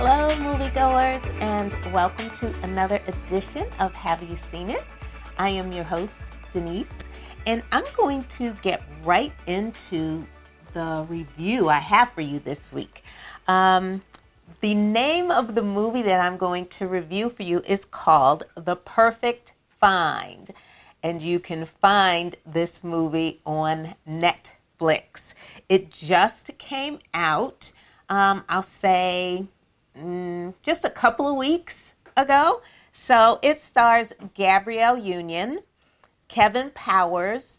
Hello, moviegoers, and welcome to another edition of Have You Scene It? I am your host, Denise, and I'm going to get right into the review I have for you this week. Um, the name of the movie that I'm going to review for you is called The Perfect Find, and you can find this movie on Netflix. It just came out, um, I'll say, mm, just a couple of weeks ago. So it stars Gabrielle Union, Kevin Powers,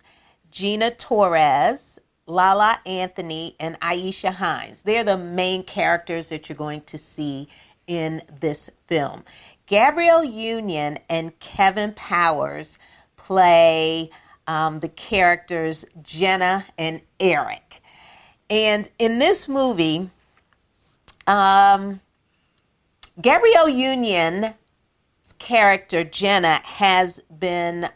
Gina Torres, Lala Anthony, and Aisha Hinds. They're the main characters that you're going to see in this film. Gabrielle Union and Kevin Powers play um, the characters Jenna and Eric. And in this movie, um, Gabrielle Union's character Jenna has been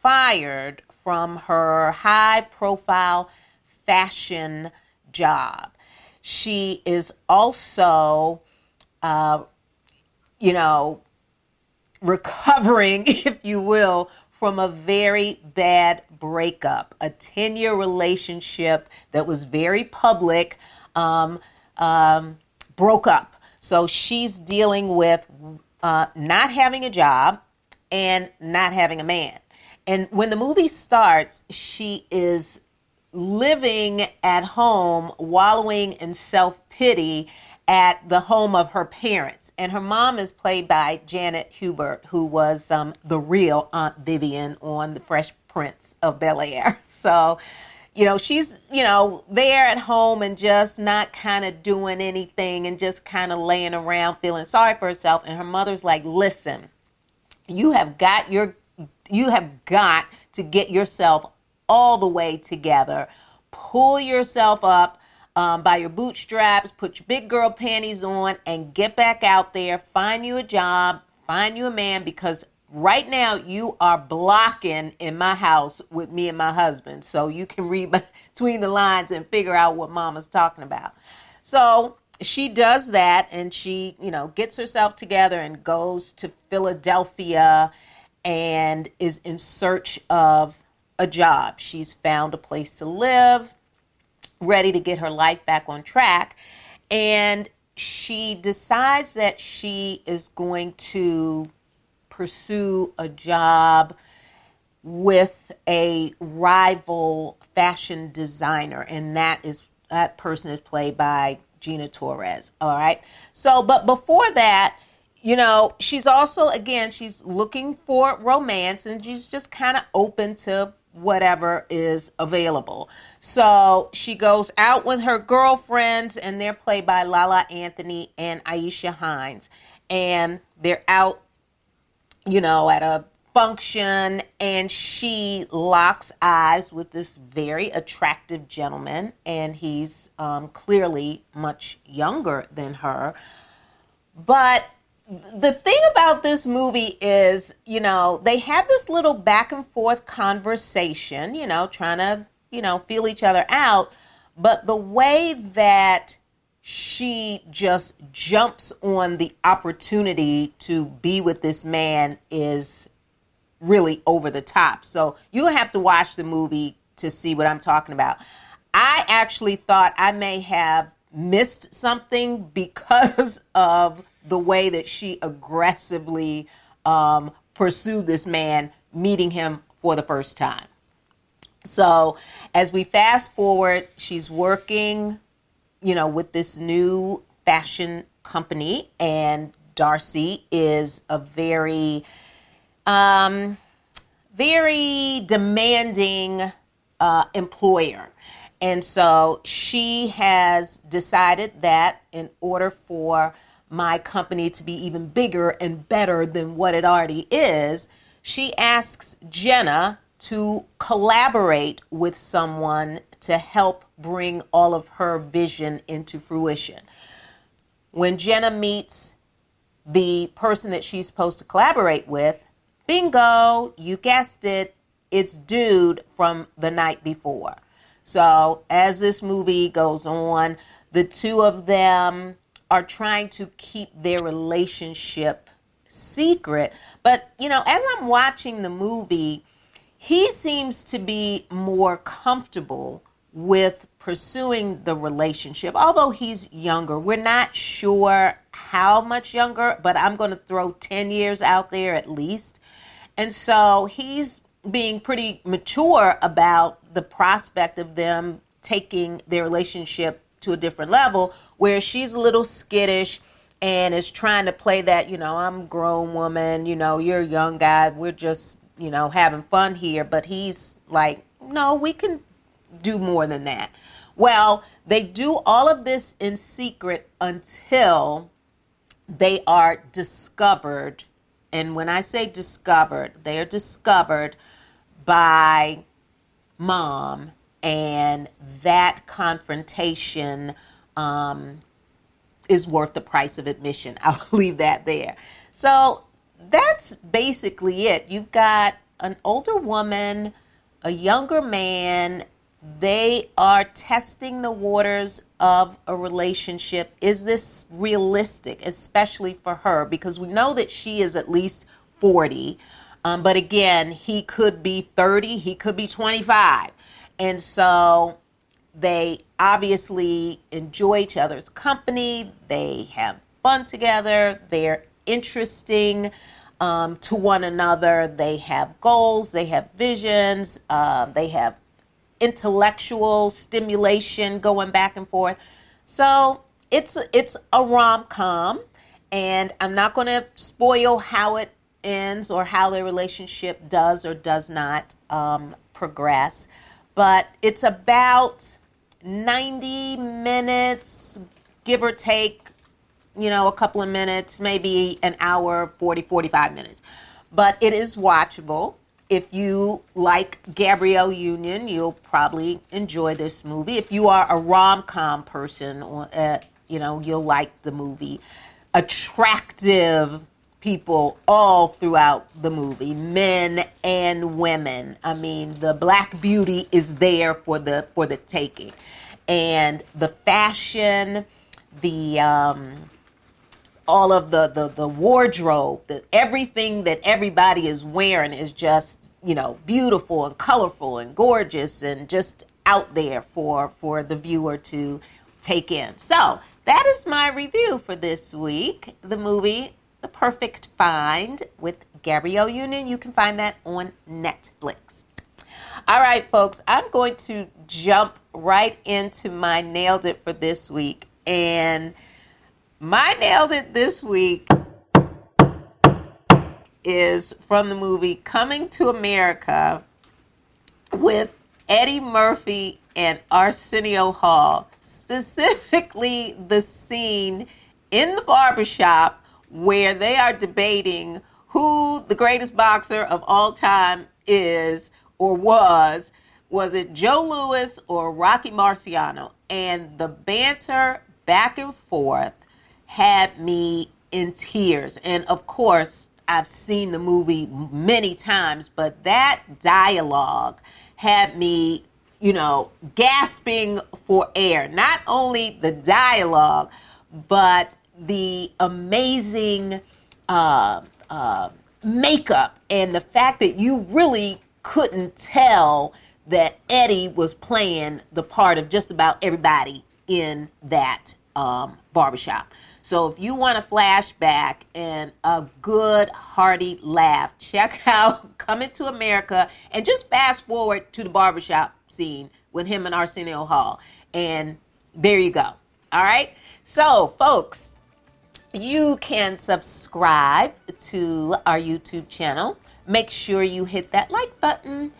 fired from her high profile fashion job. She is also, uh, you know, recovering, if you will, from a very bad breakup, a 10 year relationship that was very public, um, um, broke up. So she's dealing with uh, not having a job and not having a man. And when the movie starts, she is living at home, wallowing in self pity at the home of her parents. And her mom is played by Janet Hubert, who was um, the real Aunt Vivian on The Fresh Prince of Bel Air. So, you know, she's, you know, there at home and just not kind of doing anything and just kind of laying around feeling sorry for herself. And her mother's like, listen, you have got your, you have got to get yourself all the way together. Pull yourself up um, by your bootstraps, put your big girl panties on, and get back out there. Find you a job, find you a man, because right now you are blocking in my house with me and my husband. So you can read between the lines and figure out what mama's talking about. So she does that and she, you know, gets herself together and goes to Philadelphia and is in search of a job. She's found a place to live, ready to get her life back on track. And she decides that she is going to pursue a job with a rival fashion designer and that is that person is played by Gina Torres all right so but before that you know she's also again she's looking for romance and she's just kind of open to whatever is available. So she goes out with her girlfriends, and they're played by Lala Anthony and Aisha Hinds, And they're out, you know, at a function, and she locks eyes with this very attractive gentleman, and he's um, clearly much younger than her. But the thing about this movie is, you know, they have this little back and forth conversation, you know, trying to, you know, feel each other out. But the way that she just jumps on the opportunity to be with this man is really over the top. So you have to watch the movie to see what I'm talking about. I actually thought I may have missed something because of the way that she aggressively um, pursued this man, meeting him for the first time. So, as we fast forward, she's working, you know, with this new fashion company, and Darcy is a very, um, very demanding uh, employer. And so she has decided that in order for my company to be even bigger and better than what it already is, she asks Jenna to collaborate with someone to help bring all of her vision into fruition. When Jenna meets the person that she's supposed to collaborate with, bingo, you guessed it, it's dude from the night before. So, as this movie goes on, the two of them are trying to keep their relationship secret. But, you know, as I'm watching the movie, he seems to be more comfortable with pursuing the relationship, although he's younger. We're not sure how much younger, but I'm going to throw 10 years out there at least. And so he's being pretty mature about the prospect of them taking their relationship to a different level, where she's a little skittish and is trying to play that, you know, I'm grown woman, you know, you're a young guy, we're just, you know, having fun here. But he's like, no, we can do more than that. Well, they do all of this in secret until they are discovered. And when I say discovered, they are discovered by mom, and that confrontation um, is worth the price of admission. I'll leave that there. So that's basically it. You've got an older woman, a younger man, they are testing the waters of a relationship. Is this realistic, especially for her? Because we know that she is at least 40. Um, but again, he could be 30, he could be 25. And so they obviously enjoy each other's company, they have fun together, they're interesting. Um, to one another, they have goals, they have visions, um, they have intellectual stimulation going back and forth. So it's it's a rom com, and I'm not going to spoil how it ends or how their relationship does or does not um, progress. But it's about 90 minutes, give or take, you know, a couple of minutes, maybe an hour, 40, 45 minutes. But it is watchable if you like Gabrielle Union, you'll probably enjoy this movie. If you are a rom com person, uh, you know you'll like the movie. Attractive people all throughout the movie, men and women. I mean, the Black Beauty is there for the for the taking, and the fashion, the um, all of the, the the wardrobe, the everything that everybody is wearing is just you know, beautiful and colorful and gorgeous and just out there for for the viewer to take in. So, that is my review for this week. The movie The Perfect Find with Gabrielle Union. You can find that on Netflix. All right, folks, I'm going to jump right into my nailed it for this week. And my nailed it this week is from the movie Coming to America with Eddie Murphy and Arsenio Hall, specifically the scene in the barbershop where they are debating who the greatest boxer of all time is or was. Was it Joe Louis or Rocky Marciano? And the banter back and forth had me in tears. And of course, I've seen the movie many times, but that dialogue had me, you know, gasping for air. Not only the dialogue, but the amazing uh, uh, makeup and the fact that you really couldn't tell that Eddie was playing the part of just about everybody in that um, barbershop. So if you want a flashback and a good hearty laugh, check out Coming to America and just fast forward to the barbershop scene with him and Arsenio Hall. And there you go. All right. So, folks, you can subscribe to our YouTube channel. Make sure you hit that like button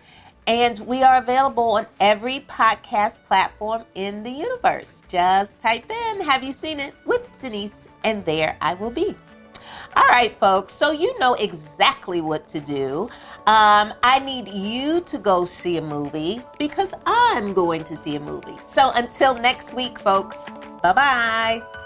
and we are available on every podcast platform in the universe. Just type in, Have you seen it with Denise? And there I will be. All right, folks, so you know exactly what to do. Um, I need you to go see a movie because I'm going to see a movie. So until next week, folks, bye bye.